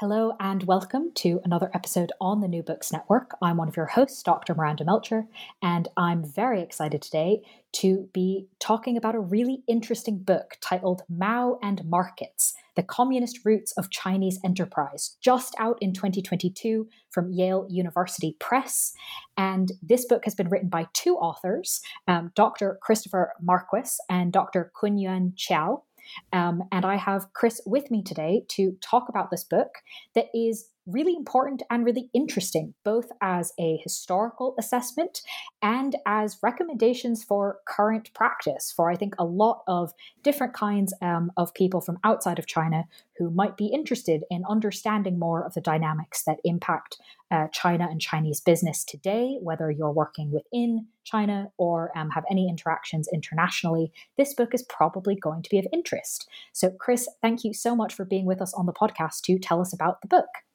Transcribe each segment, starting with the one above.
Hello and welcome to another episode on the New Books Network. I'm one of your hosts, Dr. Miranda Melcher, and I'm very excited today to be talking about a really interesting book titled Mao and Markets The Communist Roots of Chinese Enterprise, just out in 2022 from Yale University Press. And this book has been written by two authors, um, Dr. Christopher Marquis and Dr. Kunyuan Qiao. Um, and I have Chris with me today to talk about this book that is really important and really interesting, both as a historical assessment and as recommendations for current practice for, I think, a lot of different kinds um, of people from outside of China who might be interested in understanding more of the dynamics that impact uh, China and Chinese business today, whether you're working within China or um, have any interactions internationally. This book is probably going to be of interest. So, Chris, thank you so much for being with us on the podcast to tell us about the book.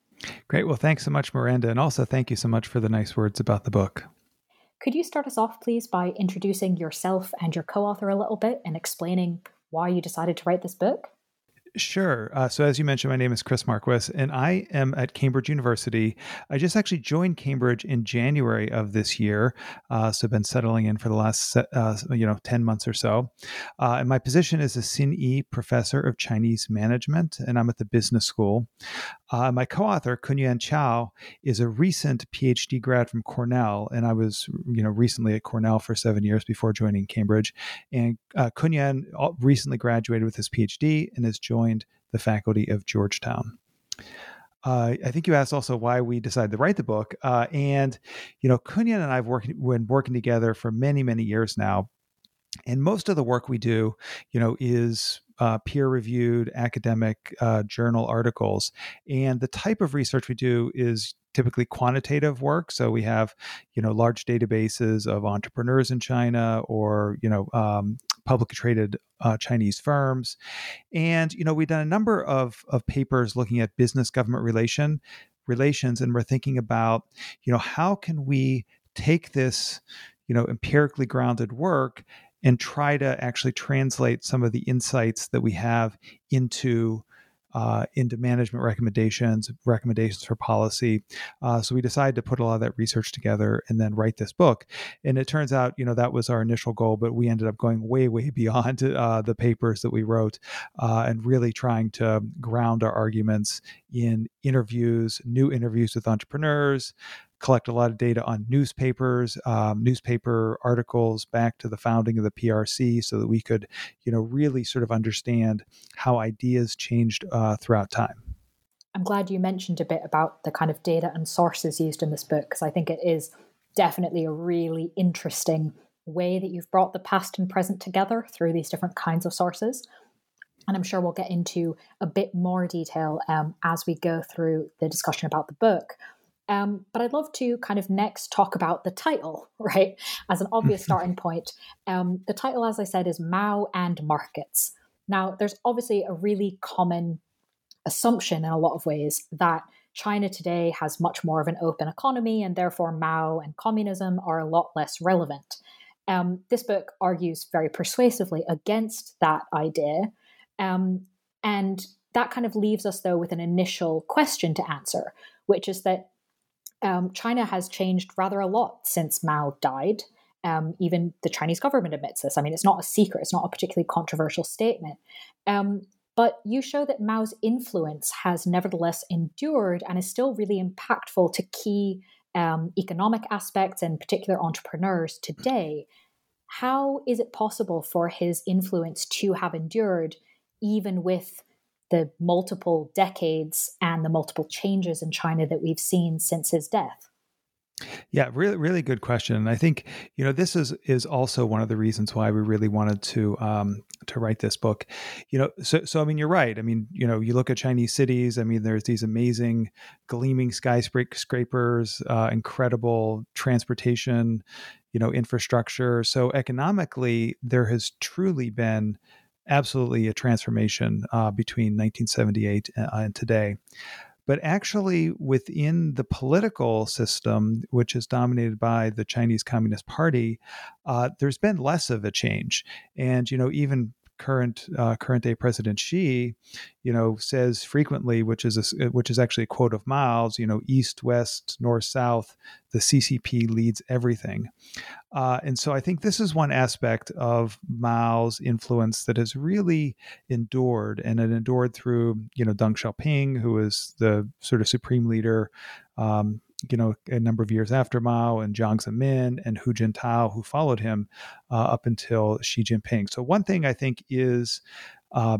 Great. Well, thanks so much, Miranda. And also, thank you so much for the nice words about the book. Could you start us off, please, by introducing yourself and your co author a little bit and explaining why you decided to write this book? Sure. Uh, so, as you mentioned, my name is Chris Marquis, and I am at Cambridge University. I just actually joined Cambridge in January of this year, uh, so I've been settling in for the last uh, you know ten months or so. Uh, and my position is a Sin E Professor of Chinese Management, and I'm at the Business School. Uh, my co-author Kunyuan Qiao is a recent PhD grad from Cornell, and I was you know recently at Cornell for seven years before joining Cambridge. And uh, Kunyuan recently graduated with his PhD and has joined joined the faculty of Georgetown. Uh, I think you asked also why we decided to write the book. Uh, and, you know, Kunyuan and I have working, been working together for many, many years now. And most of the work we do, you know, is uh, peer reviewed academic uh, journal articles. And the type of research we do is typically quantitative work. So we have, you know, large databases of entrepreneurs in China or, you know, um, publicly traded uh, Chinese firms. And, you know, we've done a number of, of papers looking at business government relation relations. And we're thinking about, you know, how can we take this, you know, empirically grounded work and try to actually translate some of the insights that we have into uh, into management recommendations, recommendations for policy. Uh, so we decided to put a lot of that research together and then write this book. And it turns out, you know, that was our initial goal, but we ended up going way, way beyond uh, the papers that we wrote uh, and really trying to ground our arguments in interviews, new interviews with entrepreneurs, collect a lot of data on newspapers, um, newspaper articles back to the founding of the PRC, so that we could, you know, really sort of understand how ideas changed uh, throughout time. I'm glad you mentioned a bit about the kind of data and sources used in this book because I think it is definitely a really interesting way that you've brought the past and present together through these different kinds of sources. And I'm sure we'll get into a bit more detail um, as we go through the discussion about the book. Um, but I'd love to kind of next talk about the title, right? As an obvious starting point. Um, the title, as I said, is Mao and Markets. Now, there's obviously a really common assumption in a lot of ways that China today has much more of an open economy, and therefore Mao and communism are a lot less relevant. Um, this book argues very persuasively against that idea. Um, and that kind of leaves us, though, with an initial question to answer, which is that um, China has changed rather a lot since Mao died. Um, even the Chinese government admits this. I mean, it's not a secret, it's not a particularly controversial statement. Um, but you show that Mao's influence has nevertheless endured and is still really impactful to key um, economic aspects and particular entrepreneurs today. How is it possible for his influence to have endured even with the multiple decades and the multiple changes in China that we've seen since his death? Yeah, really, really good question. And I think you know this is is also one of the reasons why we really wanted to um, to write this book. You know, so so I mean, you're right. I mean, you know, you look at Chinese cities. I mean, there's these amazing, gleaming skyscrapers, uh, incredible transportation, you know, infrastructure. So economically, there has truly been absolutely a transformation uh, between 1978 uh, and today but actually within the political system, which is dominated by the Chinese Communist Party, uh, there's been less of a change. And you know, even current uh, current day President Xi, you know, says frequently, which is a, which is actually a quote of Mao's, you know, east, west, north, south, the CCP leads everything, uh, and so I think this is one aspect of Mao's influence that has really endured, and it endured through you know Deng Xiaoping, who was the sort of supreme leader. Um, you know, a number of years after Mao and Jiang Zemin and Hu Jintao, who followed him uh, up until Xi Jinping. So one thing I think is uh,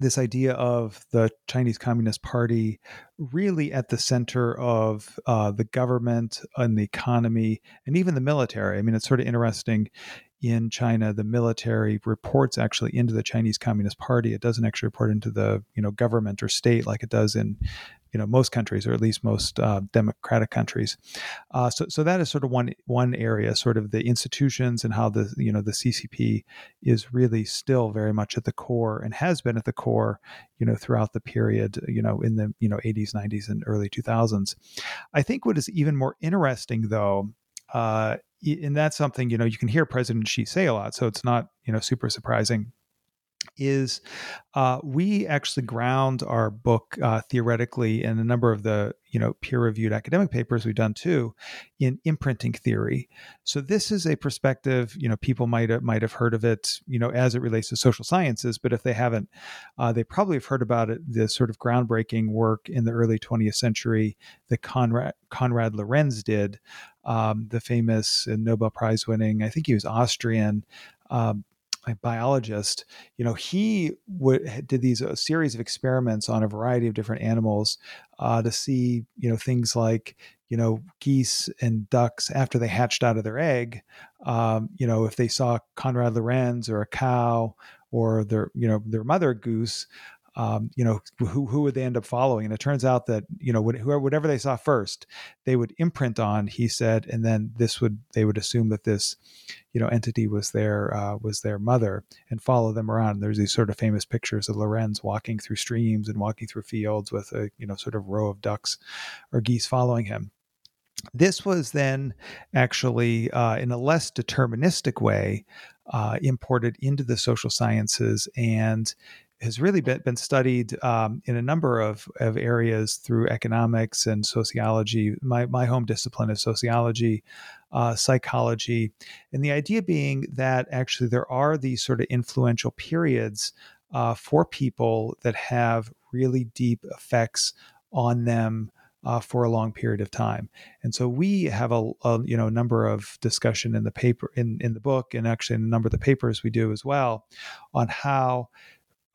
this idea of the Chinese Communist Party really at the center of uh, the government and the economy and even the military. I mean, it's sort of interesting in China, the military reports actually into the Chinese Communist Party. It doesn't actually report into the you know government or state like it does in you know most countries, or at least most uh, democratic countries. Uh, so, so that is sort of one one area, sort of the institutions and how the you know the CCP is really still very much at the core and has been at the core, you know, throughout the period, you know, in the you know 80s, 90s, and early 2000s. I think what is even more interesting, though, uh, and that's something you know you can hear President Xi say a lot, so it's not you know super surprising. Is uh, we actually ground our book uh, theoretically in a number of the you know peer-reviewed academic papers we've done too in imprinting theory. So this is a perspective you know people might have, might have heard of it you know as it relates to social sciences, but if they haven't, uh, they probably have heard about it. The sort of groundbreaking work in the early 20th century that Conrad Konrad Lorenz did um, the famous Nobel Prize winning, I think he was Austrian. Um, biologist, you know, he w- did these a series of experiments on a variety of different animals uh, to see, you know, things like, you know, geese and ducks after they hatched out of their egg. Um, you know, if they saw Konrad Lorenz or a cow or their, you know, their mother goose, um, you know, who who would they end up following? And it turns out that you know whoever whatever they saw first, they would imprint on. He said, and then this would they would assume that this, you know, entity was their uh, was their mother and follow them around. And There's these sort of famous pictures of Lorenz walking through streams and walking through fields with a you know sort of row of ducks or geese following him this was then actually uh, in a less deterministic way uh, imported into the social sciences and has really been, been studied um, in a number of, of areas through economics and sociology. My, my home discipline is sociology, uh, psychology, and the idea being that actually there are these sort of influential periods uh, for people that have really deep effects on them uh, for a long period of time. And so we have a, a, you know number of discussion in the paper in in the book and actually in a number of the papers we do as well on how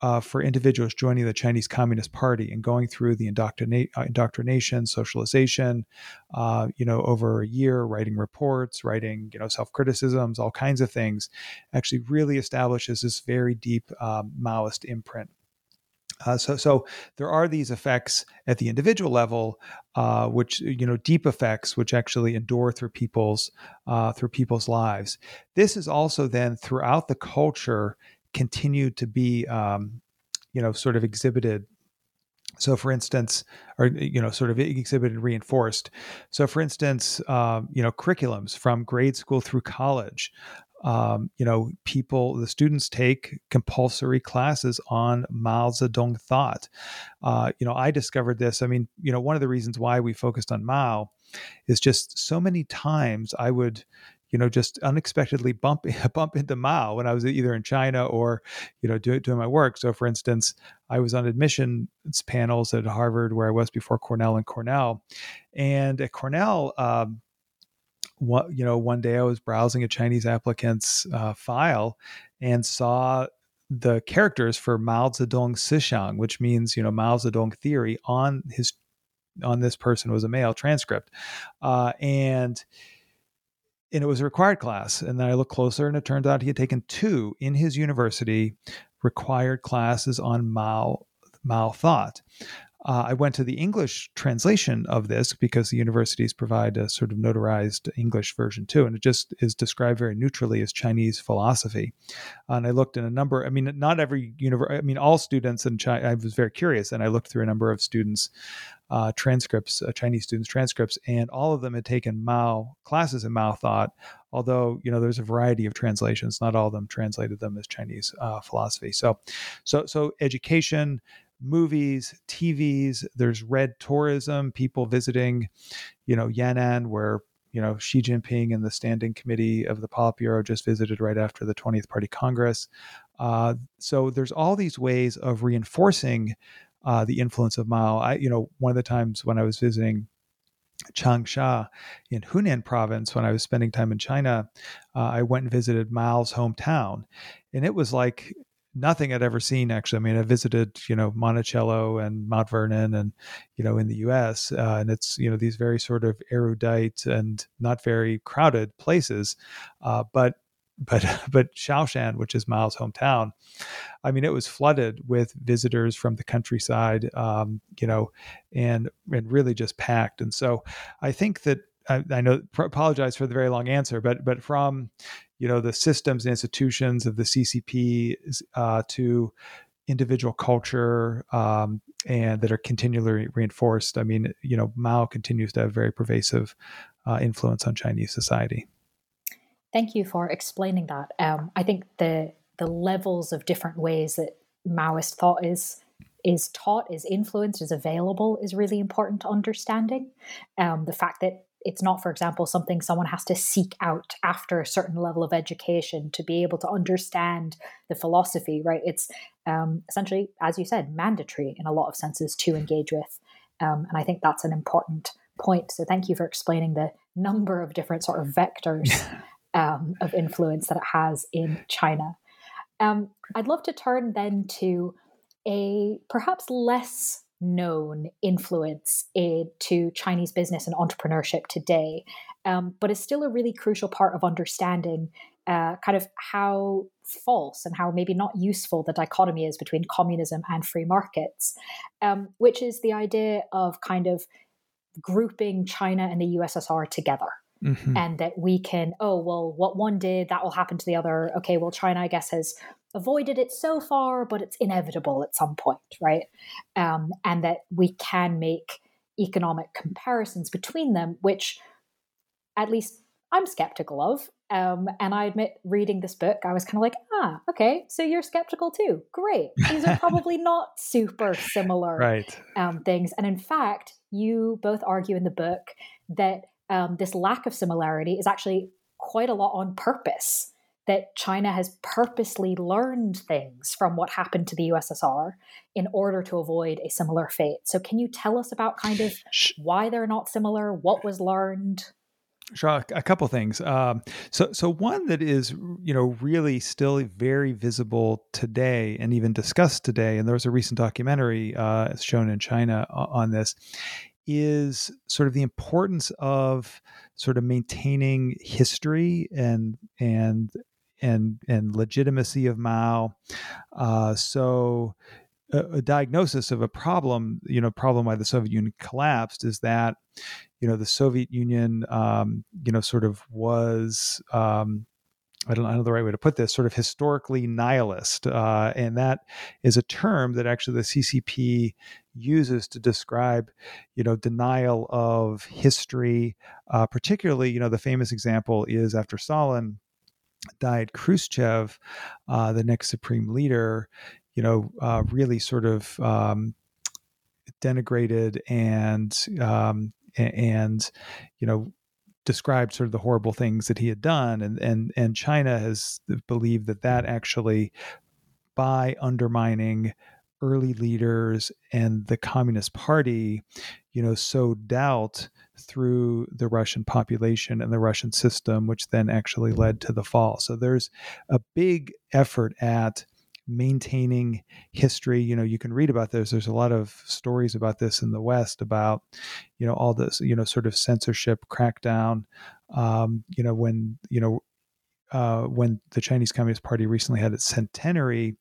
uh, for individuals joining the Chinese Communist Party and going through the indoctrina- uh, indoctrination, socialization, uh, you know, over a year, writing reports, writing, you know, self criticisms, all kinds of things, actually really establishes this very deep um, Maoist imprint. Uh, so, so there are these effects at the individual level, uh, which you know, deep effects, which actually endure through people's uh, through people's lives. This is also then throughout the culture continue to be um, you know sort of exhibited. So for instance or you know sort of exhibited reinforced. So for instance um, you know curriculums from grade school through college. Um, you know people the students take compulsory classes on mao zedong thought. Uh, you know i discovered this. I mean you know one of the reasons why we focused on mao is just so many times i would you know, just unexpectedly bump bump into Mao when I was either in China or, you know, doing, doing my work. So, for instance, I was on admissions panels at Harvard where I was before Cornell and Cornell, and at Cornell. Um, what you know, one day I was browsing a Chinese applicant's uh, file and saw the characters for Mao Zedong Sixiang, which means you know Mao Zedong theory on his on this person was a male transcript, uh, and and it was a required class. And then I looked closer, and it turned out he had taken two in his university required classes on Mao Mao thought. Uh, I went to the English translation of this because the universities provide a sort of notarized English version too, and it just is described very neutrally as Chinese philosophy. and I looked in a number. I mean, not every university. I mean, all students in China. I was very curious, and I looked through a number of students' uh, transcripts, uh, Chinese students' transcripts, and all of them had taken Mao classes in Mao thought. Although you know, there's a variety of translations. Not all of them translated them as Chinese uh, philosophy. So, so, so education movies, TVs. There's red tourism, people visiting, you know, Yan'an, where you know Xi Jinping and the standing committee of the Politburo just visited right after the 20th Party Congress. Uh, so there's all these ways of reinforcing uh, the influence of Mao. I, you know, one of the times when I was visiting Changsha in Hunan province, when I was spending time in China, uh, I went and visited Mao's hometown, and it was like nothing I'd ever seen actually. I mean, I visited, you know, Monticello and Mount Vernon and, you know, in the US. Uh, and it's, you know, these very sort of erudite and not very crowded places. Uh, but but but Shaoshan, which is Mao's hometown, I mean, it was flooded with visitors from the countryside, um, you know, and and really just packed. And so, I think that I, I know apologize for the very long answer, but but from you know the systems and institutions of the CCP uh, to individual culture um, and that are continually reinforced. I mean, you know, Mao continues to have very pervasive uh, influence on Chinese society. Thank you for explaining that. Um, I think the the levels of different ways that Maoist thought is is taught, is influenced, is available is really important to understanding. Um, the fact that it's not, for example, something someone has to seek out after a certain level of education to be able to understand the philosophy, right? It's um, essentially, as you said, mandatory in a lot of senses to engage with. Um, and I think that's an important point. So thank you for explaining the number of different sort of vectors um, of influence that it has in China. Um, I'd love to turn then to a perhaps less known influence to Chinese business and entrepreneurship today, um, but is still a really crucial part of understanding uh, kind of how false and how maybe not useful the dichotomy is between communism and free markets, um, which is the idea of kind of grouping China and the USSR together. Mm-hmm. And that we can, oh, well, what one did, that will happen to the other. Okay, well, China, I guess, has avoided it so far, but it's inevitable at some point, right? Um, and that we can make economic comparisons between them, which at least I'm skeptical of. Um, and I admit, reading this book, I was kind of like, ah, okay, so you're skeptical too. Great. These are probably not super similar right. um, things. And in fact, you both argue in the book that um, this lack of similarity is actually quite a lot on purpose that China has purposely learned things from what happened to the USSR in order to avoid a similar fate. So, can you tell us about kind of why they're not similar, what was learned? Sure, a couple things. Um, so, so one that is, you know, really still very visible today, and even discussed today, and there was a recent documentary uh, shown in China on this, is sort of the importance of sort of maintaining history and and and and legitimacy of Mao. Uh, so a, a, diagnosis of a problem, you know, problem why the Soviet Union collapsed is that, you know, the Soviet Union, um, you know, sort of was. Um, I don't, know the right way to put this, sort of historically nihilist. Uh, and that is a term that actually the CCP uses to describe, you know, denial of history. Uh, particularly, you know, the famous example is after Stalin died, Khrushchev, uh, the next supreme leader, you know, uh, really sort of um, denigrated and um, and you know described sort of the horrible things that he had done, and and and China has believed that that actually by undermining early leaders and the Communist Party, you know, sowed doubt through the Russian population and the Russian system, which then actually led to the fall. So there's a big effort at maintaining history. You know, you can read about this. There's a lot of stories about this in the West about, you know, all this, you know, sort of censorship crackdown. Um, you know, when, you know, uh, when the Chinese Communist Party recently had its centenary,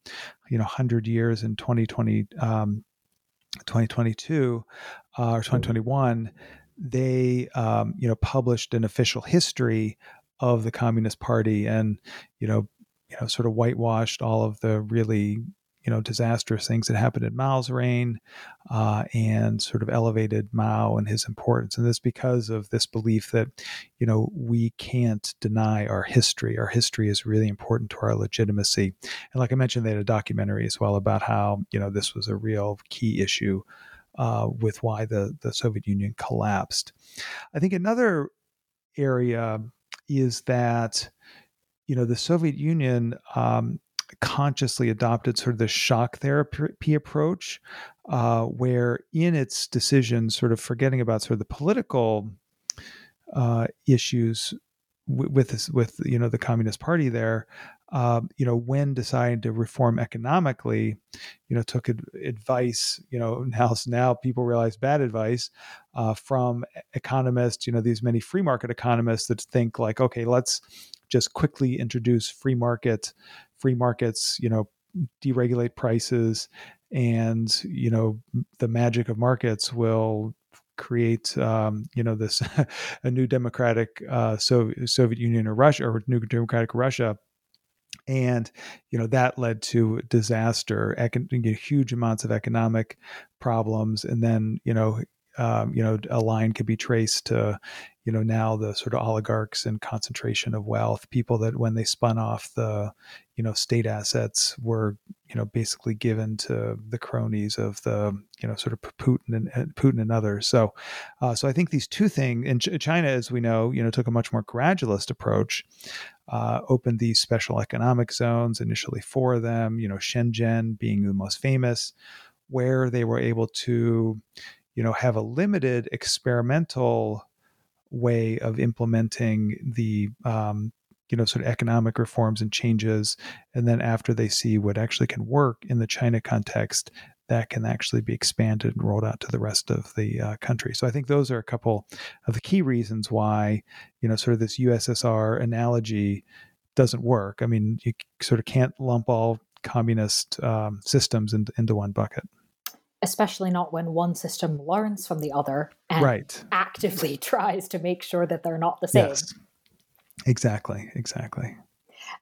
you know, 100 years in 2020, um, 2022 uh, or 2021, they, um, you know, published an official history of the Communist Party and, you know, you know, sort of whitewashed all of the really, you know, disastrous things that happened in Mao's reign, uh, and sort of elevated Mao and his importance. And this because of this belief that, you know, we can't deny our history. Our history is really important to our legitimacy. And like I mentioned, they had a documentary as well about how, you know, this was a real key issue uh, with why the the Soviet Union collapsed. I think another area is that you know the Soviet Union um, consciously adopted sort of the shock therapy approach, uh, where in its decisions, sort of forgetting about sort of the political uh, issues with this, with you know the Communist Party there, um, you know, when deciding to reform economically, you know, took ad- advice, you know, now now people realize bad advice uh, from economists, you know, these many free market economists that think like, okay, let's just quickly introduce free market, free markets, you know, deregulate prices, and you know, the magic of markets will create um, you know this a new democratic uh, Soviet, Soviet Union or Russia or new democratic Russia. And you know that led to disaster huge amounts of economic problems. And then you know um, you know a line could be traced to you know now the sort of oligarchs and concentration of wealth. People that when they spun off the you know state assets were you know basically given to the cronies of the you know sort of Putin and Putin and others. So uh, so I think these two things in China as we know you know took a much more gradualist approach uh, opened these special economic zones initially four of them you know Shenzhen being the most famous where they were able to you know have a limited experimental way of implementing the um, you know sort of economic reforms and changes and then after they see what actually can work in the china context that can actually be expanded and rolled out to the rest of the uh, country. So i think those are a couple of the key reasons why you know sort of this ussr analogy doesn't work. I mean you sort of can't lump all communist um, systems into, into one bucket especially not when one system learns from the other and right. actively tries to make sure that they're not the same. Yes. Exactly, exactly.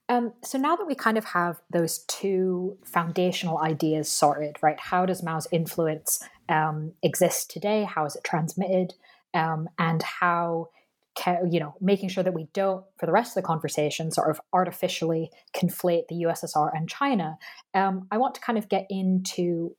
Um, so now that we kind of have those two foundational ideas sorted, right? How does Mao's influence um, exist today? How is it transmitted? Um, and how, you know, making sure that we don't, for the rest of the conversation, sort of artificially conflate the USSR and China. Um, I want to kind of get into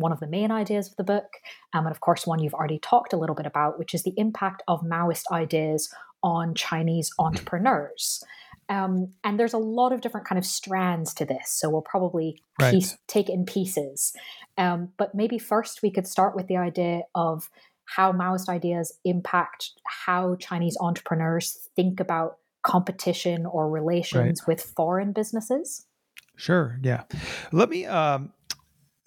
one of the main ideas of the book, um, and of course, one you've already talked a little bit about, which is the impact of Maoist ideas on Chinese entrepreneurs. Um, and there's a lot of different kind of strands to this, so we'll probably right. piece, take it in pieces. Um, but maybe first we could start with the idea of how Maoist ideas impact how Chinese entrepreneurs think about competition or relations right. with foreign businesses. Sure. Yeah. Let me um,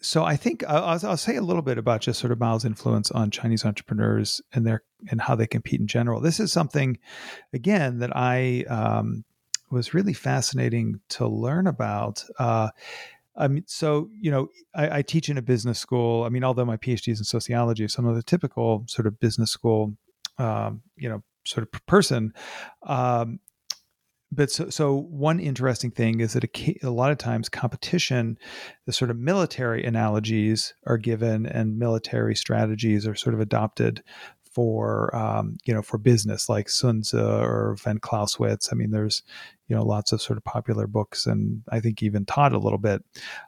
so I think I'll, I'll, say a little bit about just sort of Mao's influence on Chinese entrepreneurs and their and how they compete in general. This is something, again, that I um, was really fascinating to learn about. Uh, I mean, so you know, I, I, teach in a business school. I mean, although my PhD is in sociology, some of the typical sort of business school, um, you know, sort of person. Um, but so, so one interesting thing is that a, a, lot of times competition, the sort of military analogies are given and military strategies are sort of adopted for um, you know for business like Sun Tzu or Von Clausewitz. I mean, there's you know lots of sort of popular books and I think even taught a little bit.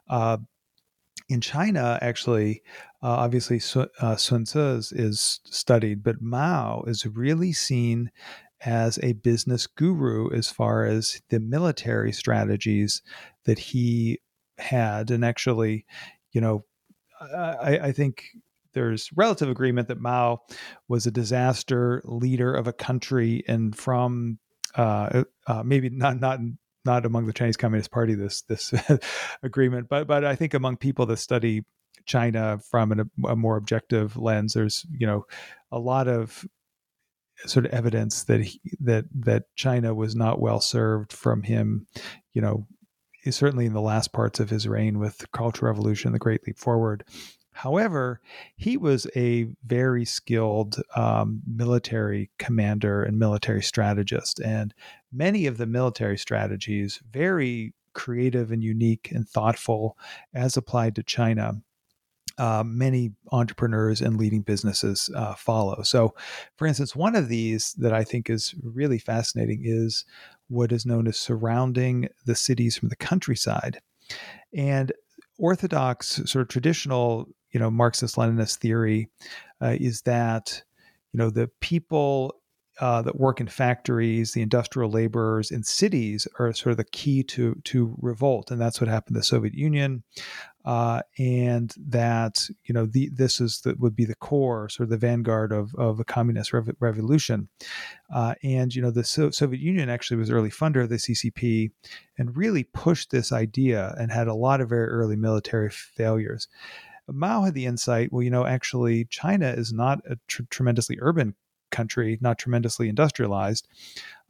Uh, in China, actually, uh, obviously uh, Sun Tzu is studied, but Mao is really seen as a business guru as far as the military strategies that he had. And actually, you know, I, I think there's relative agreement that Mao was a disaster leader of a country, and from uh, uh, maybe not not not among the Chinese Communist Party this this agreement, but but I think among people that study China from an, a more objective lens, there's you know a lot of sort of evidence that he, that that China was not well served from him, you know, certainly in the last parts of his reign with the Cultural Revolution, the Great Leap Forward. However, he was a very skilled um, military commander and military strategist, and many of the military strategies very creative and unique and thoughtful as applied to China uh, many entrepreneurs and leading businesses uh, follow. So, for instance, one of these that I think is really fascinating is what is known as surrounding the cities from the countryside. And orthodox, sort of traditional, you know, Marxist Leninist theory uh, is that, you know, the people uh, that work in factories, the industrial laborers in cities are sort of the key to to revolt, and that's what happened in the Soviet Union uh, and that you know the, this is would be the core, sort of the vanguard of of a communist rev- revolution. Uh, and you know the so- Soviet Union actually was early funder of the CCP, and really pushed this idea and had a lot of very early military failures. Mao had the insight, well, you know, actually China is not a tr- tremendously urban country, not tremendously industrialized.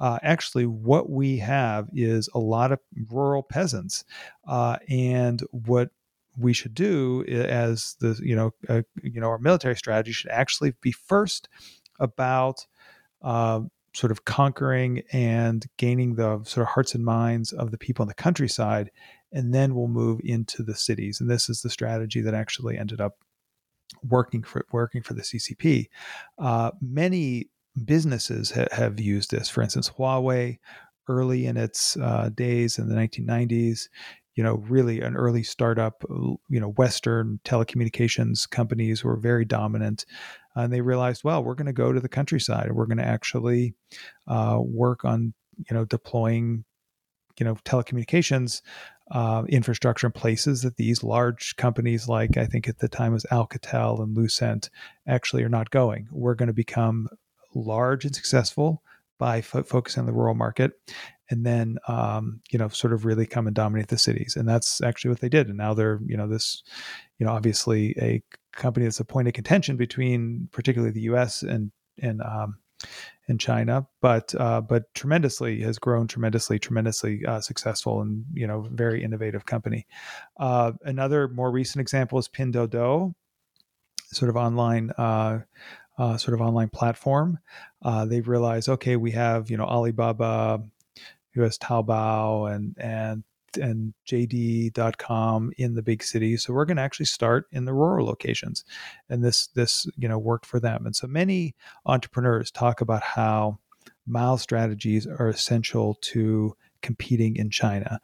Uh, actually, what we have is a lot of rural peasants, uh, and what we should do as the you know uh, you know our military strategy should actually be first about uh, sort of conquering and gaining the sort of hearts and minds of the people in the countryside and then we'll move into the cities. And this is the strategy that actually ended up working for working for the CCP uh, many businesses ha- have used this. For instance Huawei early in its uh, days in the 1990s you know, really an early startup, you know, Western telecommunications companies were very dominant. And they realized, well, we're going to go to the countryside and we're going to actually uh, work on, you know, deploying, you know, telecommunications uh, infrastructure in places that these large companies, like I think at the time was Alcatel and Lucent, actually are not going. We're going to become large and successful by fo- focusing on the rural market and then um, you know sort of really come and dominate the cities and that's actually what they did and now they're you know this you know obviously a company that's a point of contention between particularly the us and and um, and China, but uh, but tremendously has grown tremendously, tremendously uh, successful and you know very innovative company. Uh, another more recent example is Pinduoduo, sort of online uh, uh, sort of online platform. Uh, they've realized, okay, we have you know Alibaba, has Taobao and and and JD.com in the big cities. So we're going to actually start in the rural locations, and this this you know worked for them. And so many entrepreneurs talk about how mile strategies are essential to competing in China.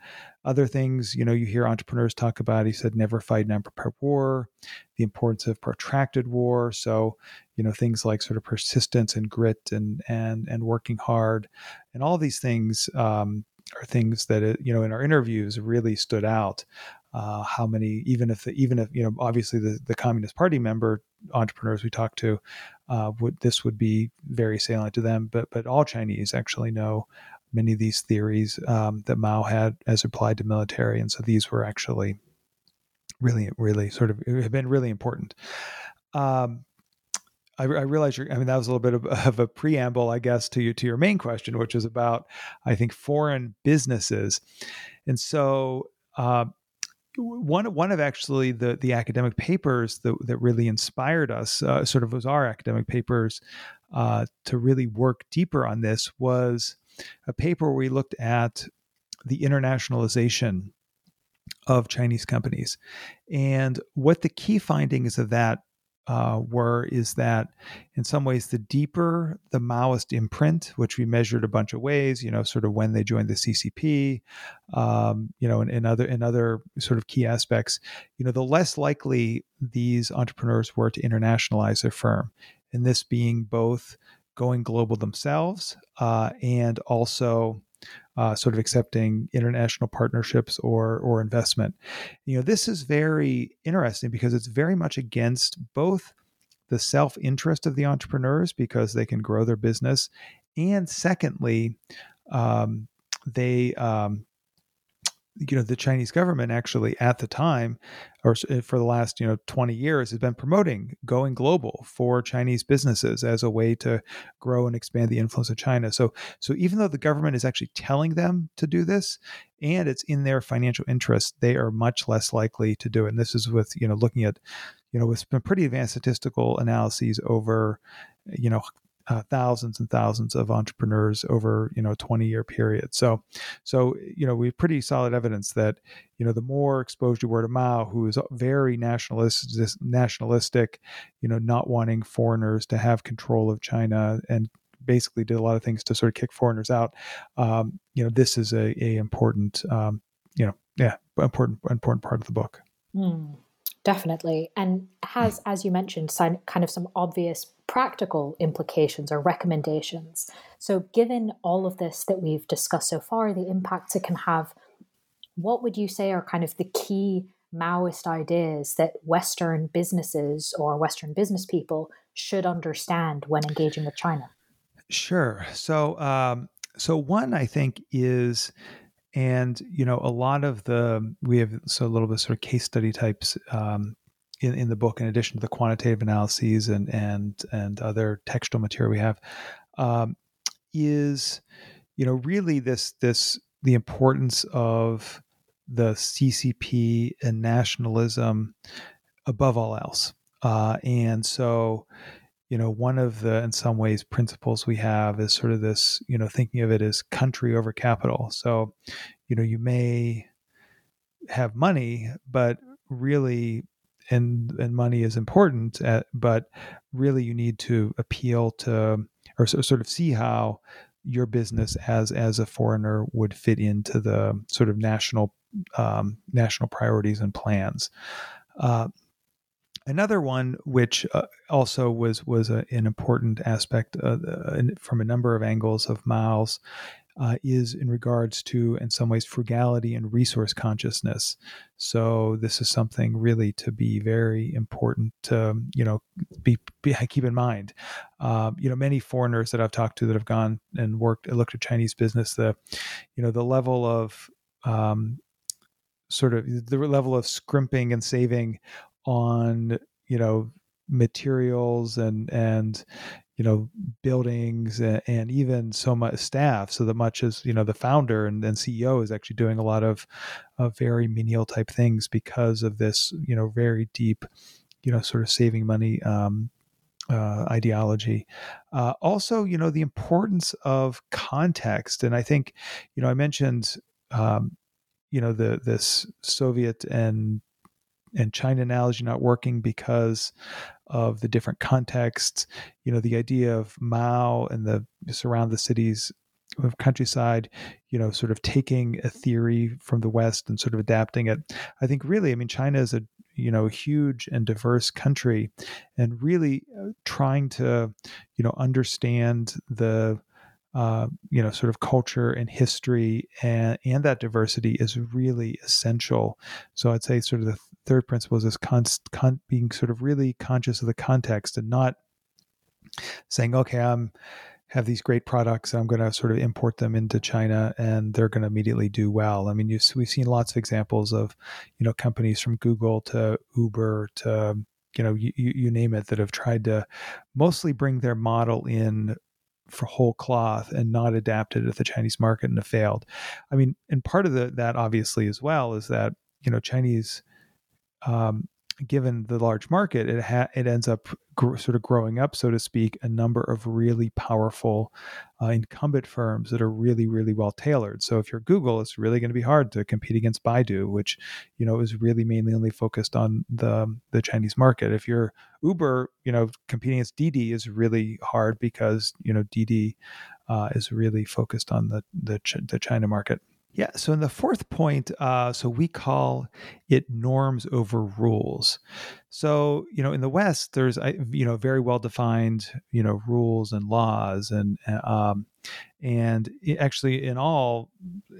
Other things, you know, you hear entrepreneurs talk about, he said, never fight an unprepared war, the importance of protracted war. So, you know, things like sort of persistence and grit and, and, and working hard and all these things um, are things that, it, you know, in our interviews really stood out. Uh, how many, even if, even if, you know, obviously the, the Communist Party member entrepreneurs we talked to, uh, would this would be very salient to them, but but all Chinese actually know many of these theories um, that Mao had as applied to military, and so these were actually really, really sort of have been really important. Um, I, I realize you're, I mean, that was a little bit of, of, a preamble, I guess, to you to your main question, which is about, I think, foreign businesses, and so. Uh, one one of actually the the academic papers that that really inspired us, uh, sort of was our academic papers, uh, to really work deeper on this was a paper where we looked at the internationalization of Chinese companies. And what the key findings of that uh, were is that in some ways the deeper the Maoist imprint, which we measured a bunch of ways, you know, sort of when they joined the CCP, um, you know, and, and other and other sort of key aspects, you know, the less likely these entrepreneurs were to internationalize their firm, and this being both going global themselves uh, and also uh, sort of accepting international partnerships or or investment. You know, this is very interesting because it's very much against both the self interest of the entrepreneurs because they can grow their business, and secondly, um, they um, you know the Chinese government actually at the time or for the last you know 20 years has been promoting going global for Chinese businesses as a way to grow and expand the influence of China. So so even though the government is actually telling them to do this and it's in their financial interest, they are much less likely to do it. And this is with you know looking at you know with some pretty advanced statistical analyses over you know uh, thousands and thousands of entrepreneurs over you know a 20 year period. So so you know we have pretty solid evidence that you know the more exposed you were to mao who is very nationalistic nationalistic you know not wanting foreigners to have control of china and basically did a lot of things to sort of kick foreigners out um, you know this is a, a important um, you know yeah important important part of the book. Mm, definitely and has as you mentioned kind of some obvious practical implications or recommendations. So, given all of this that we've discussed so far, the impacts it can have, what would you say are kind of the key Maoist ideas that Western businesses or Western business people should understand when engaging with China? Sure. So, um, so one I think is, and you know, a lot of the we have so a little bit sort of case study types um, in, in the book, in addition to the quantitative analyses and and and other textual material we have, um, is you know really this this the importance of the CCP and nationalism above all else, uh, and so you know one of the in some ways principles we have is sort of this you know thinking of it as country over capital so you know you may have money but really and and money is important, at, uh, but really you need to appeal to or sort of see how your business as as a foreigner would fit into the sort of national um, national priorities and plans. Uh, another one, which uh, also was was a, an important aspect uh, from a number of angles of Mao's, uh, is in regards to, in some ways, frugality and resource consciousness. So this is something really to be very important to, you know, be, be keep in mind. Um, you know, many foreigners that I've talked to that have gone and worked, and looked at Chinese business, the, you know, the level of um, sort of the level of scrimping and saving on, you know, materials and and you know buildings and, and, even so much staff so that much as you know the founder and, and ceo is actually doing a lot of, of very menial type things because of this you know very deep you know sort of saving money um, uh, ideology. Uh, also, you know, the importance of context, and I think, you know, I mentioned, um, you know, the this Soviet and and China analogy not working because of the different contexts. You know, the idea of Mao and the surround the cities of countryside, you know, sort of taking a theory from the West and sort of adapting it. I think really, I mean, China is a you know huge and diverse country, and really uh, trying to you know understand the uh, you know, sort of culture and history and and that diversity is really essential. So I'd say sort of the third principle is this con- con- being sort of really conscious of the context and not saying, okay, I'm have these great products. and I'm going to sort of import them into China, and they're going to immediately do well. I mean, we've seen lots of examples of, you know, companies from Google to Uber to you know you, you name it that have tried to mostly bring their model in for whole cloth and not adapted to the Chinese market and have failed. I mean, and part of the, that obviously as well is that you know Chinese um, given the large market, it ha- it ends up gr- sort of growing up, so to speak, a number of really powerful uh, incumbent firms that are really really well tailored. So if you're Google, it's really going to be hard to compete against Baidu, which you know is really mainly only focused on the the Chinese market. If you're Uber, you know competing against Didi is really hard because you know Didi uh, is really focused on the the, Ch- the China market. Yeah. So in the fourth point, uh, so we call it norms over rules. So you know, in the West, there's you know very well defined you know rules and laws, and um, and actually in all,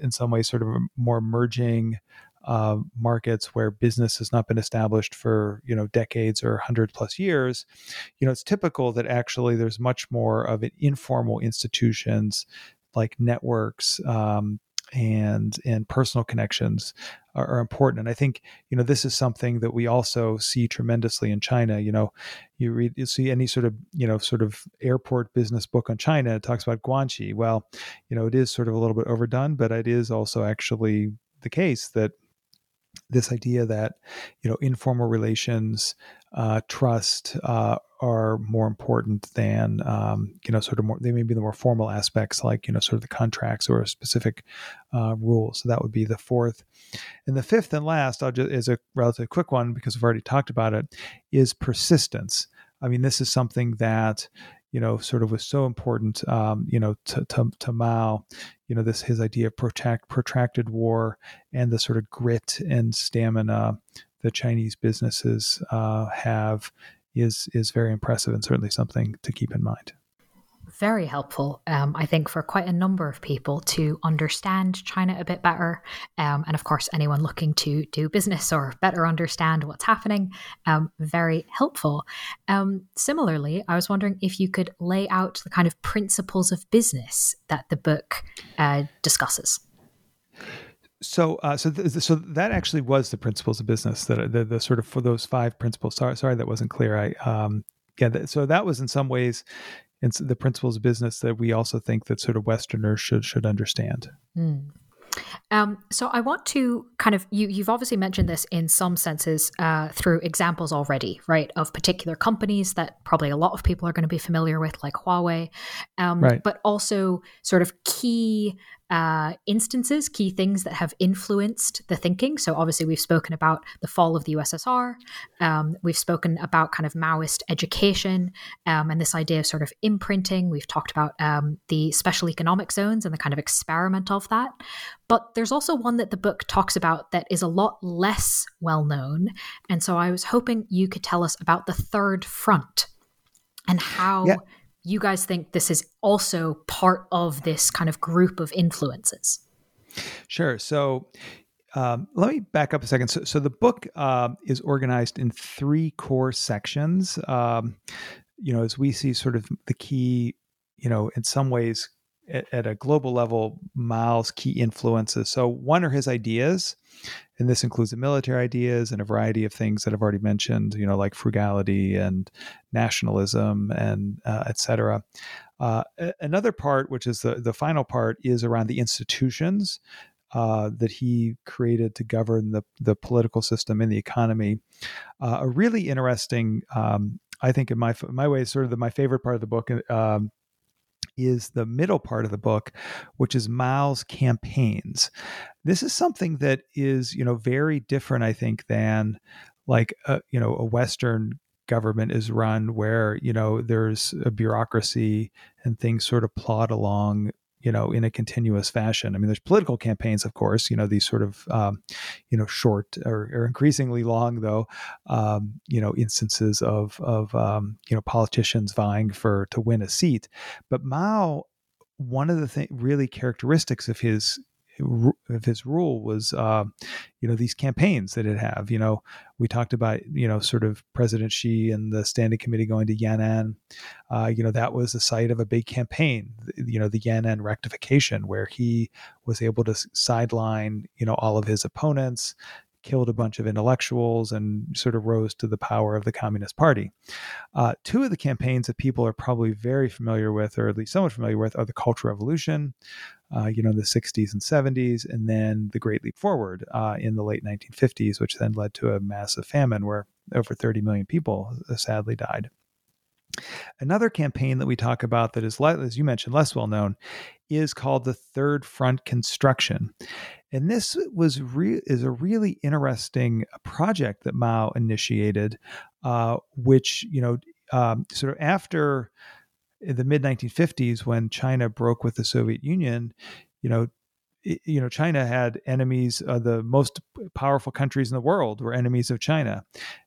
in some ways, sort of more merging uh, markets where business has not been established for you know decades or hundred plus years, you know it's typical that actually there's much more of an informal institutions like networks, um, and and personal connections are, are, important. And I think you know this is something that we also see tremendously in China. You know, you read you see any sort of you know sort of airport business book on China it talks about guanxi. Well, you know it is sort of a little bit overdone, but it is also actually the case that this idea that you know informal relations uh, trust uh, are more important than um, you know sort of more they may be the more formal aspects like you know sort of the contracts or a specific uh, rule. So that would be the fourth. And the fifth and last I'll just is a relatively quick one because we've already talked about it is persistence. I mean this is something that you know, sort of was so important, um, you know, to, to, to, Mao, you know, this his idea of protract, protracted war and the sort of grit and stamina that Chinese businesses uh, have is is very impressive and certainly something to keep in mind very helpful, um, I think, for quite a number of people to understand China a bit better. Um, and of course, anyone looking to do business or better understand what's happening, um, very helpful. Um, similarly, I was wondering if you could lay out the kind of principles of business that the book uh, discusses. So, uh, so, th- so that actually was the principles of business that the, the sort of for those five principles. Sorry, sorry that wasn't clear. I, um, yeah, th- so that was in some ways and the principles of business that we also think that sort of Westerners should should understand. Mm. Um, so I want to kind of you you've obviously mentioned this in some senses uh, through examples already, right, of particular companies that probably a lot of people are going to be familiar with, like Huawei, um, right. but also sort of key uh, instances, key things that have influenced the thinking. So, obviously, we've spoken about the fall of the USSR. Um, we've spoken about kind of Maoist education um, and this idea of sort of imprinting. We've talked about um, the special economic zones and the kind of experiment of that. But there's also one that the book talks about that is a lot less well known. And so, I was hoping you could tell us about the third front and how. Yeah you guys think this is also part of this kind of group of influences. Sure. So um, let me back up a second. So, so the book uh, is organized in three core sections. Um, you know, as we see sort of the key, you know, in some ways at, at a global level, Mao's key influences. So one are his ideas, and this includes the military ideas and a variety of things that I've already mentioned, you know, like frugality and nationalism and uh, etc. Uh, another part, which is the the final part, is around the institutions uh, that he created to govern the the political system and the economy. Uh, a really interesting, um, I think, in my my way, sort of the, my favorite part of the book. Um, is the middle part of the book, which is Mao's campaigns. This is something that is, you know, very different, I think, than like a, you know a Western government is run where you know there's a bureaucracy and things sort of plod along you know, in a continuous fashion. I mean, there's political campaigns, of course, you know, these sort of, um, you know, short or, or increasingly long, though, um, you know, instances of, of um, you know, politicians vying for to win a seat. But Mao, one of the th- really characteristics of his of his rule was, uh, you know, these campaigns that it have. You know, we talked about, you know, sort of President Xi and the Standing Committee going to Yan'an. Uh, you know, that was the site of a big campaign. You know, the Yan'an rectification, where he was able to sideline, you know, all of his opponents, killed a bunch of intellectuals and sort of rose to the power of the Communist Party. Uh, two of the campaigns that people are probably very familiar with, or at least somewhat familiar with, are the Cultural Revolution, uh, you know, the 60s and 70s, and then the Great Leap Forward uh, in the late 1950s, which then led to a massive famine where over 30 million people uh, sadly died. Another campaign that we talk about that is, as you mentioned, less well known is called the Third Front Construction. And this was re- is a really interesting project that Mao initiated, uh, which you know um, sort of after the mid 1950s when China broke with the Soviet Union, you know, you know, China had enemies. Uh, the most powerful countries in the world were enemies of China,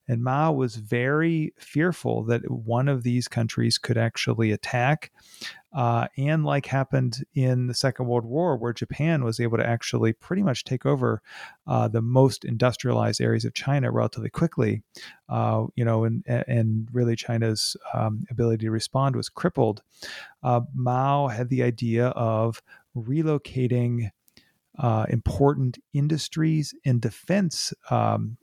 and Mao was very fearful that one of these countries could actually attack. Uh, and like happened in the Second World War, where Japan was able to actually pretty much take over uh, the most industrialized areas of China relatively quickly, uh, you know, and and really China's um, ability to respond was crippled. Uh, Mao had the idea of relocating uh, important industries and defense um,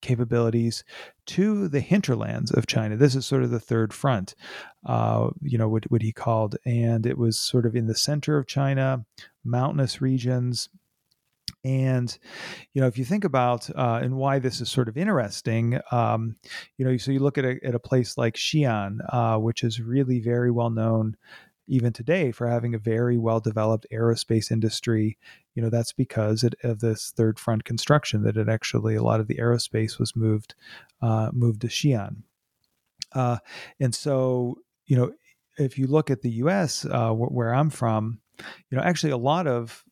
capabilities to the hinterlands of China. This is sort of the third front, uh, you know, what, what he called. And it was sort of in the center of China, mountainous regions. And, you know, if you think about uh, and why this is sort of interesting, um, you know, so you look at a, at a place like Xi'an, uh, which is really very well known even today for having a very well developed aerospace industry you know that's because it, of this third front construction that it actually a lot of the aerospace was moved uh, moved to Xi'an uh, and so you know if you look at the U.S. Uh, where I'm from you know actually a lot of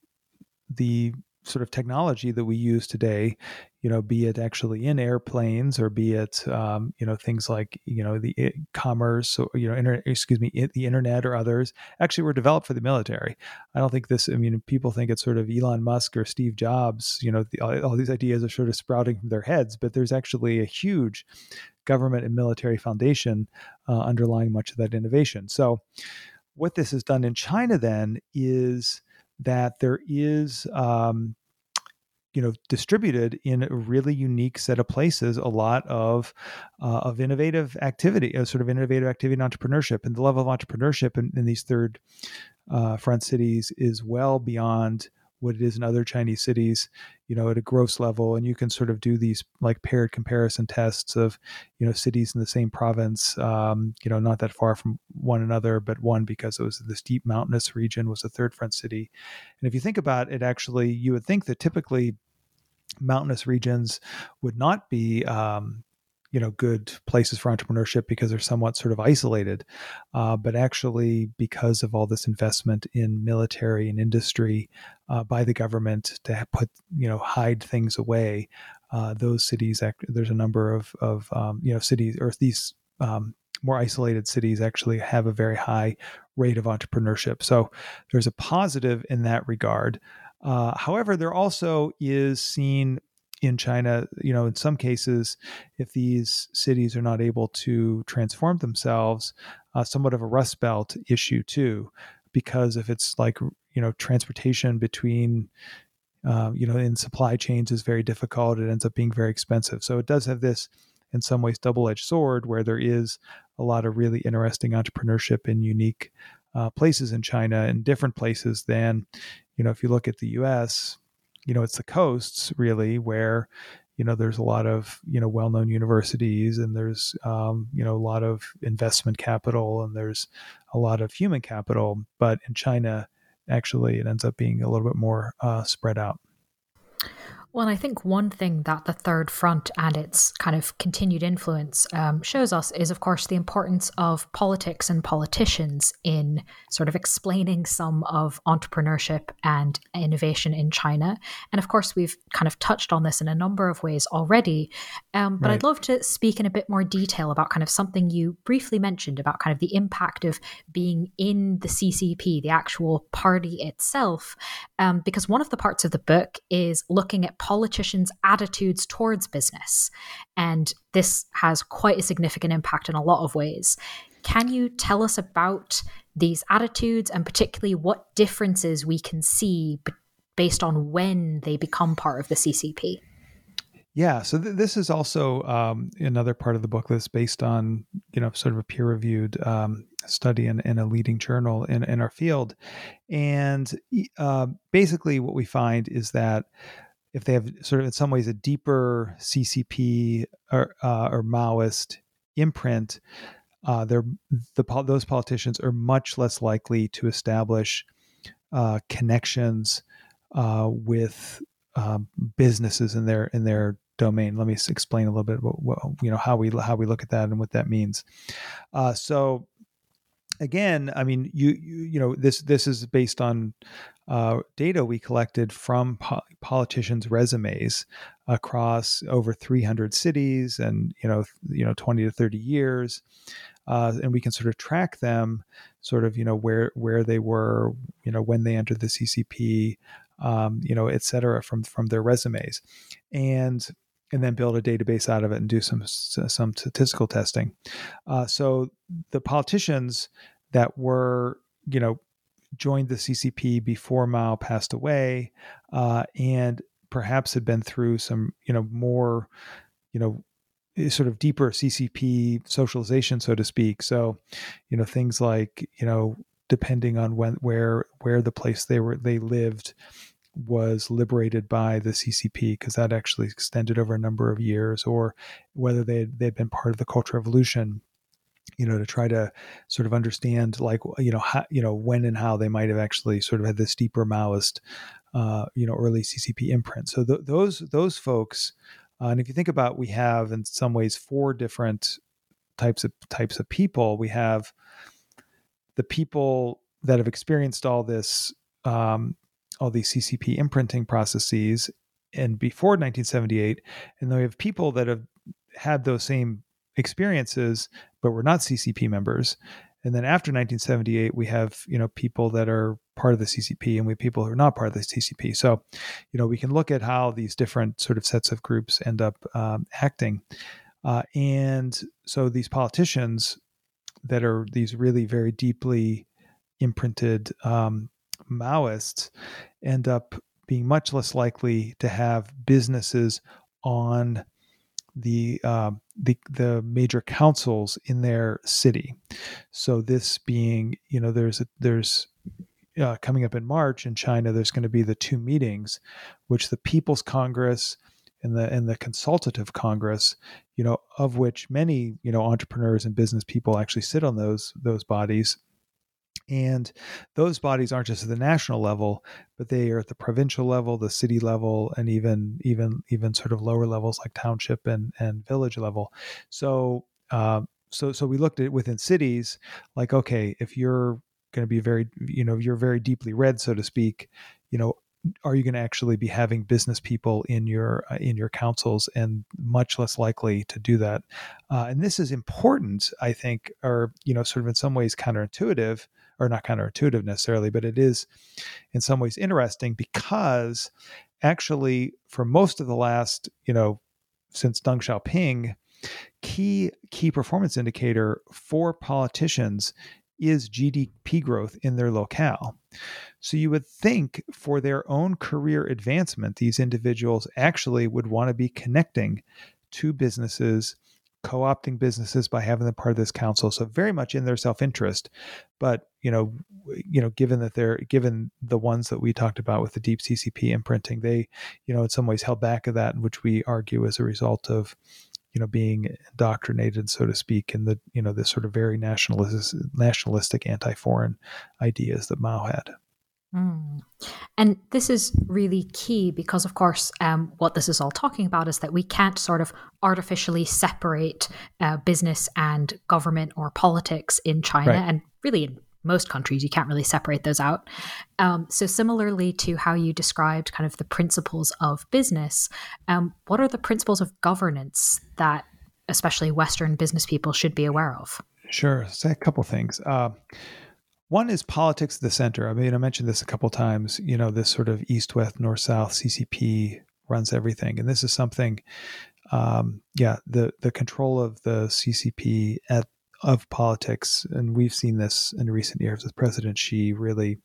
the sort of technology that we use today, you know, be it actually in airplanes or be it, um, you know, things like, you know, the it, commerce or, you know, internet, excuse me, the internet or others actually were developed for the military. I don't think this, I mean, people think it's sort of Elon Musk or Steve Jobs, you know, the, all, all these ideas are sort of sprouting from their heads, but there's actually a huge government and military foundation uh, underlying much of that innovation. So, what this has done in China then is that there is um, you know distributed in a really unique set of places a lot of uh, of innovative activity a sort of innovative activity and entrepreneurship. And the level of entrepreneurship in, in these third uh, front cities is well beyond what it is in other Chinese cities, you know, at a gross level. And you can sort of do these like paired comparison tests of, you know, cities in the same province, um, you know, not that far from one another, but one because it was this deep mountainous region was a third front city. And if you think about it, actually, you would think that typically mountainous regions would not be um, you know good places for entrepreneurship because they're somewhat sort of isolated uh, but actually because of all this investment in military and industry uh, by the government to put you know hide things away uh, those cities there's a number of of um, you know cities or these um, more isolated cities actually have a very high rate of entrepreneurship. So there's a positive in that regard. Uh, however, there also is seen in China, you know, in some cases, if these cities are not able to transform themselves, uh, somewhat of a rust belt issue too, because if it's like you know transportation between uh, you know in supply chains is very difficult, it ends up being very expensive. So it does have this in some ways double edged sword where there is a lot of really interesting entrepreneurship in unique uh, places in China in different places than you know if you look at the U.S you know it's the coasts really where you know there's a lot of you know well-known universities and there's um, you know a lot of investment capital and there's a lot of human capital but in china actually it ends up being a little bit more uh, spread out well, I think one thing that the Third Front and its kind of continued influence um, shows us is, of course, the importance of politics and politicians in sort of explaining some of entrepreneurship and innovation in China. And of course, we've kind of touched on this in a number of ways already. Um, but right. I'd love to speak in a bit more detail about kind of something you briefly mentioned about kind of the impact of being in the CCP, the actual party itself. Um, because one of the parts of the book is looking at politicians' attitudes towards business. And this has quite a significant impact in a lot of ways. Can you tell us about these attitudes and particularly what differences we can see based on when they become part of the CCP? Yeah, so th- this is also um, another part of the book that's based on you know sort of a peer reviewed um, study in, in, a leading journal in, in our field, and uh, basically what we find is that if they have sort of in some ways a deeper CCP or, uh, or Maoist imprint, uh, they're the those politicians are much less likely to establish uh, connections uh, with um, businesses in their in their domain. Let me explain a little bit about what, you know how we how we look at that and what that means. Uh, so again, I mean, you, you, you know, this this is based on uh, data we collected from po- politicians' resumes across over 300 cities and you know you know 20 to 30 years, uh, and we can sort of track them, sort of you know where where they were, you know when they entered the CCP, um, you know, et cetera, from from their resumes, and and then build a database out of it and do some some statistical testing. Uh, so the politicians that were, you know, joined the CCP before Mao passed away, uh, and perhaps had been through some, you know, more, you know, eh, sort of deeper CCP socialization, so to speak. So, you know, things like, you know, depending on when, where, where the place they were, they lived, was liberated by the CCP because that actually extended over a number of years, or whether they they'd been part of the Cultural Revolution you know to try to sort of understand like you know how you know when and how they might have actually sort of had this deeper Maoist uh, you know early CCP imprint. So th- those those folks, uh, and if you think about, we have in some ways four different types of types of people. We have the people that have experienced all this um, all these CCP imprinting processes and before 1978, and then we have people that have had those same experiences but were not CCP members. And then after 1978, we have you know people that are part of the CCP, and we have people who are not part of the CCP. So, you know, we can look at how these different sort of sets of groups end up um, acting. Uh, and so, these politicians that are these really very deeply imprinted um, Maoists end up being much less likely to have businesses on the uh, the the major councils in their city. So this being, you know, there's a, there's uh, coming up in March in China. There's going to be the two meetings, which the People's Congress and the and the Consultative Congress, you know, of which many you know entrepreneurs and business people actually sit on those those bodies and those bodies aren't just at the national level, but they are at the provincial level, the city level, and even even even sort of lower levels like township and and village level. So uh, so so we looked at it within cities, like okay, if you're going to be very you know you're very deeply red, so to speak, you know are you going to actually be having business people in your uh, in your councils and much less likely to do that? Uh, and this is important i think or you know sort of in some ways counterintuitive or not counterintuitive necessarily but it is in some ways interesting because actually for most of the last you know since deng xiaoping key key performance indicator for politicians is gdp growth in their locale so you would think for their own career advancement, these individuals actually would want to be connecting to businesses, co opting businesses by having them part of this council. So very much in their self interest. But, you know, you know, given that they're given the ones that we talked about with the deep CCP imprinting, they, you know, in some ways held back of that, which we argue as a result of you know being indoctrinated so to speak in the you know this sort of very nationalist nationalistic anti-foreign ideas that mao had Mm. And this is really key because, of course, um, what this is all talking about is that we can't sort of artificially separate uh, business and government or politics in China right. and really in most countries, you can't really separate those out. Um, so, similarly to how you described kind of the principles of business, um, what are the principles of governance that especially Western business people should be aware of? Sure. Say a couple things. Uh, one is politics at the center. I mean, I mentioned this a couple times. You know, this sort of east, west, north, south CCP runs everything, and this is something. Um, yeah, the the control of the CCP at of politics, and we've seen this in recent years with President Xi really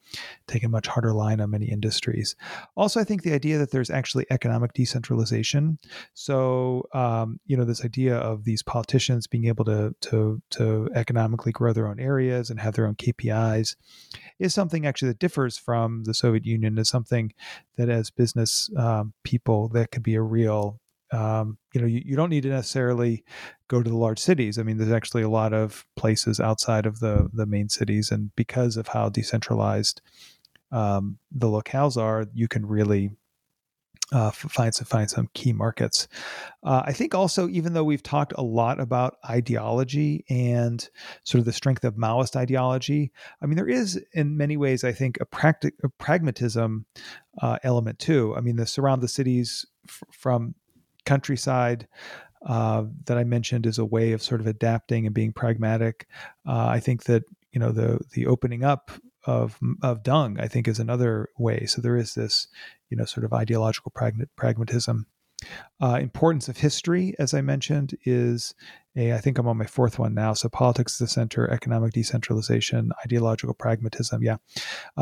taking a much harder line on many industries. Also, I think the idea that there's actually economic decentralization. So, um, you know, this idea of these politicians being able to to to economically grow their own areas and have their own KPIs is something actually that differs from the Soviet Union. Is something that, as business um, people, that could be a real um, you know, you, you don't need to necessarily go to the large cities. I mean, there's actually a lot of places outside of the the main cities, and because of how decentralized um, the locales are, you can really uh, find some find some key markets. Uh, I think also, even though we've talked a lot about ideology and sort of the strength of Maoist ideology, I mean, there is in many ways, I think, a, practic- a pragmatism uh, element too. I mean, the surround the cities f- from countryside uh, that I mentioned is a way of sort of adapting and being pragmatic. Uh, I think that you know the the opening up of of Deng I think is another way. So there is this you know sort of ideological pragmatism. uh, importance of history, as I mentioned, is a, I think I'm on my fourth one now. So politics is the center, economic decentralization, ideological pragmatism. Yeah.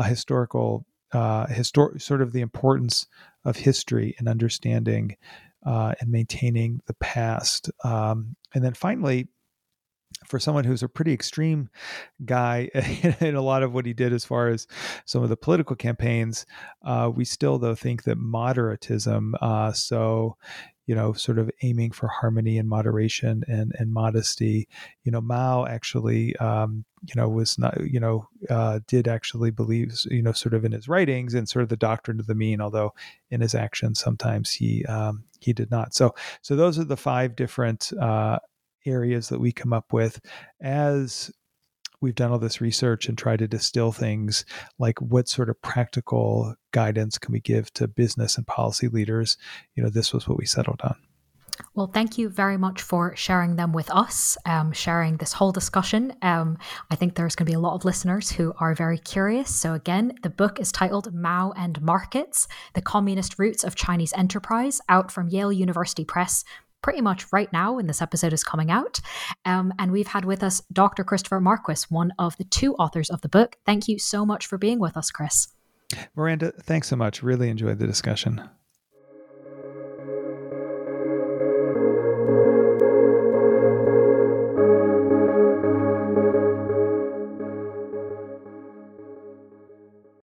Historical, uh, histor- sort of the importance of history and understanding uh, and maintaining the past. Um, and then finally, for someone who's a pretty extreme guy in a lot of what he did as far as some of the political campaigns, uh, we still though think that moderatism, uh, so you know, sort of aiming for harmony and moderation and and modesty. You know, Mao actually, um, you know, was not, you know, uh, did actually believe, you know, sort of in his writings and sort of the doctrine of the mean, although in his actions sometimes he um, he did not. So so those are the five different uh, areas that we come up with as we've done all this research and tried to distill things like what sort of practical guidance can we give to business and policy leaders you know this was what we settled on well, thank you very much for sharing them with us, um, sharing this whole discussion. Um, I think there's going to be a lot of listeners who are very curious. So, again, the book is titled Mao and Markets The Communist Roots of Chinese Enterprise, out from Yale University Press pretty much right now when this episode is coming out. Um, and we've had with us Dr. Christopher Marquis, one of the two authors of the book. Thank you so much for being with us, Chris. Miranda, thanks so much. Really enjoyed the discussion.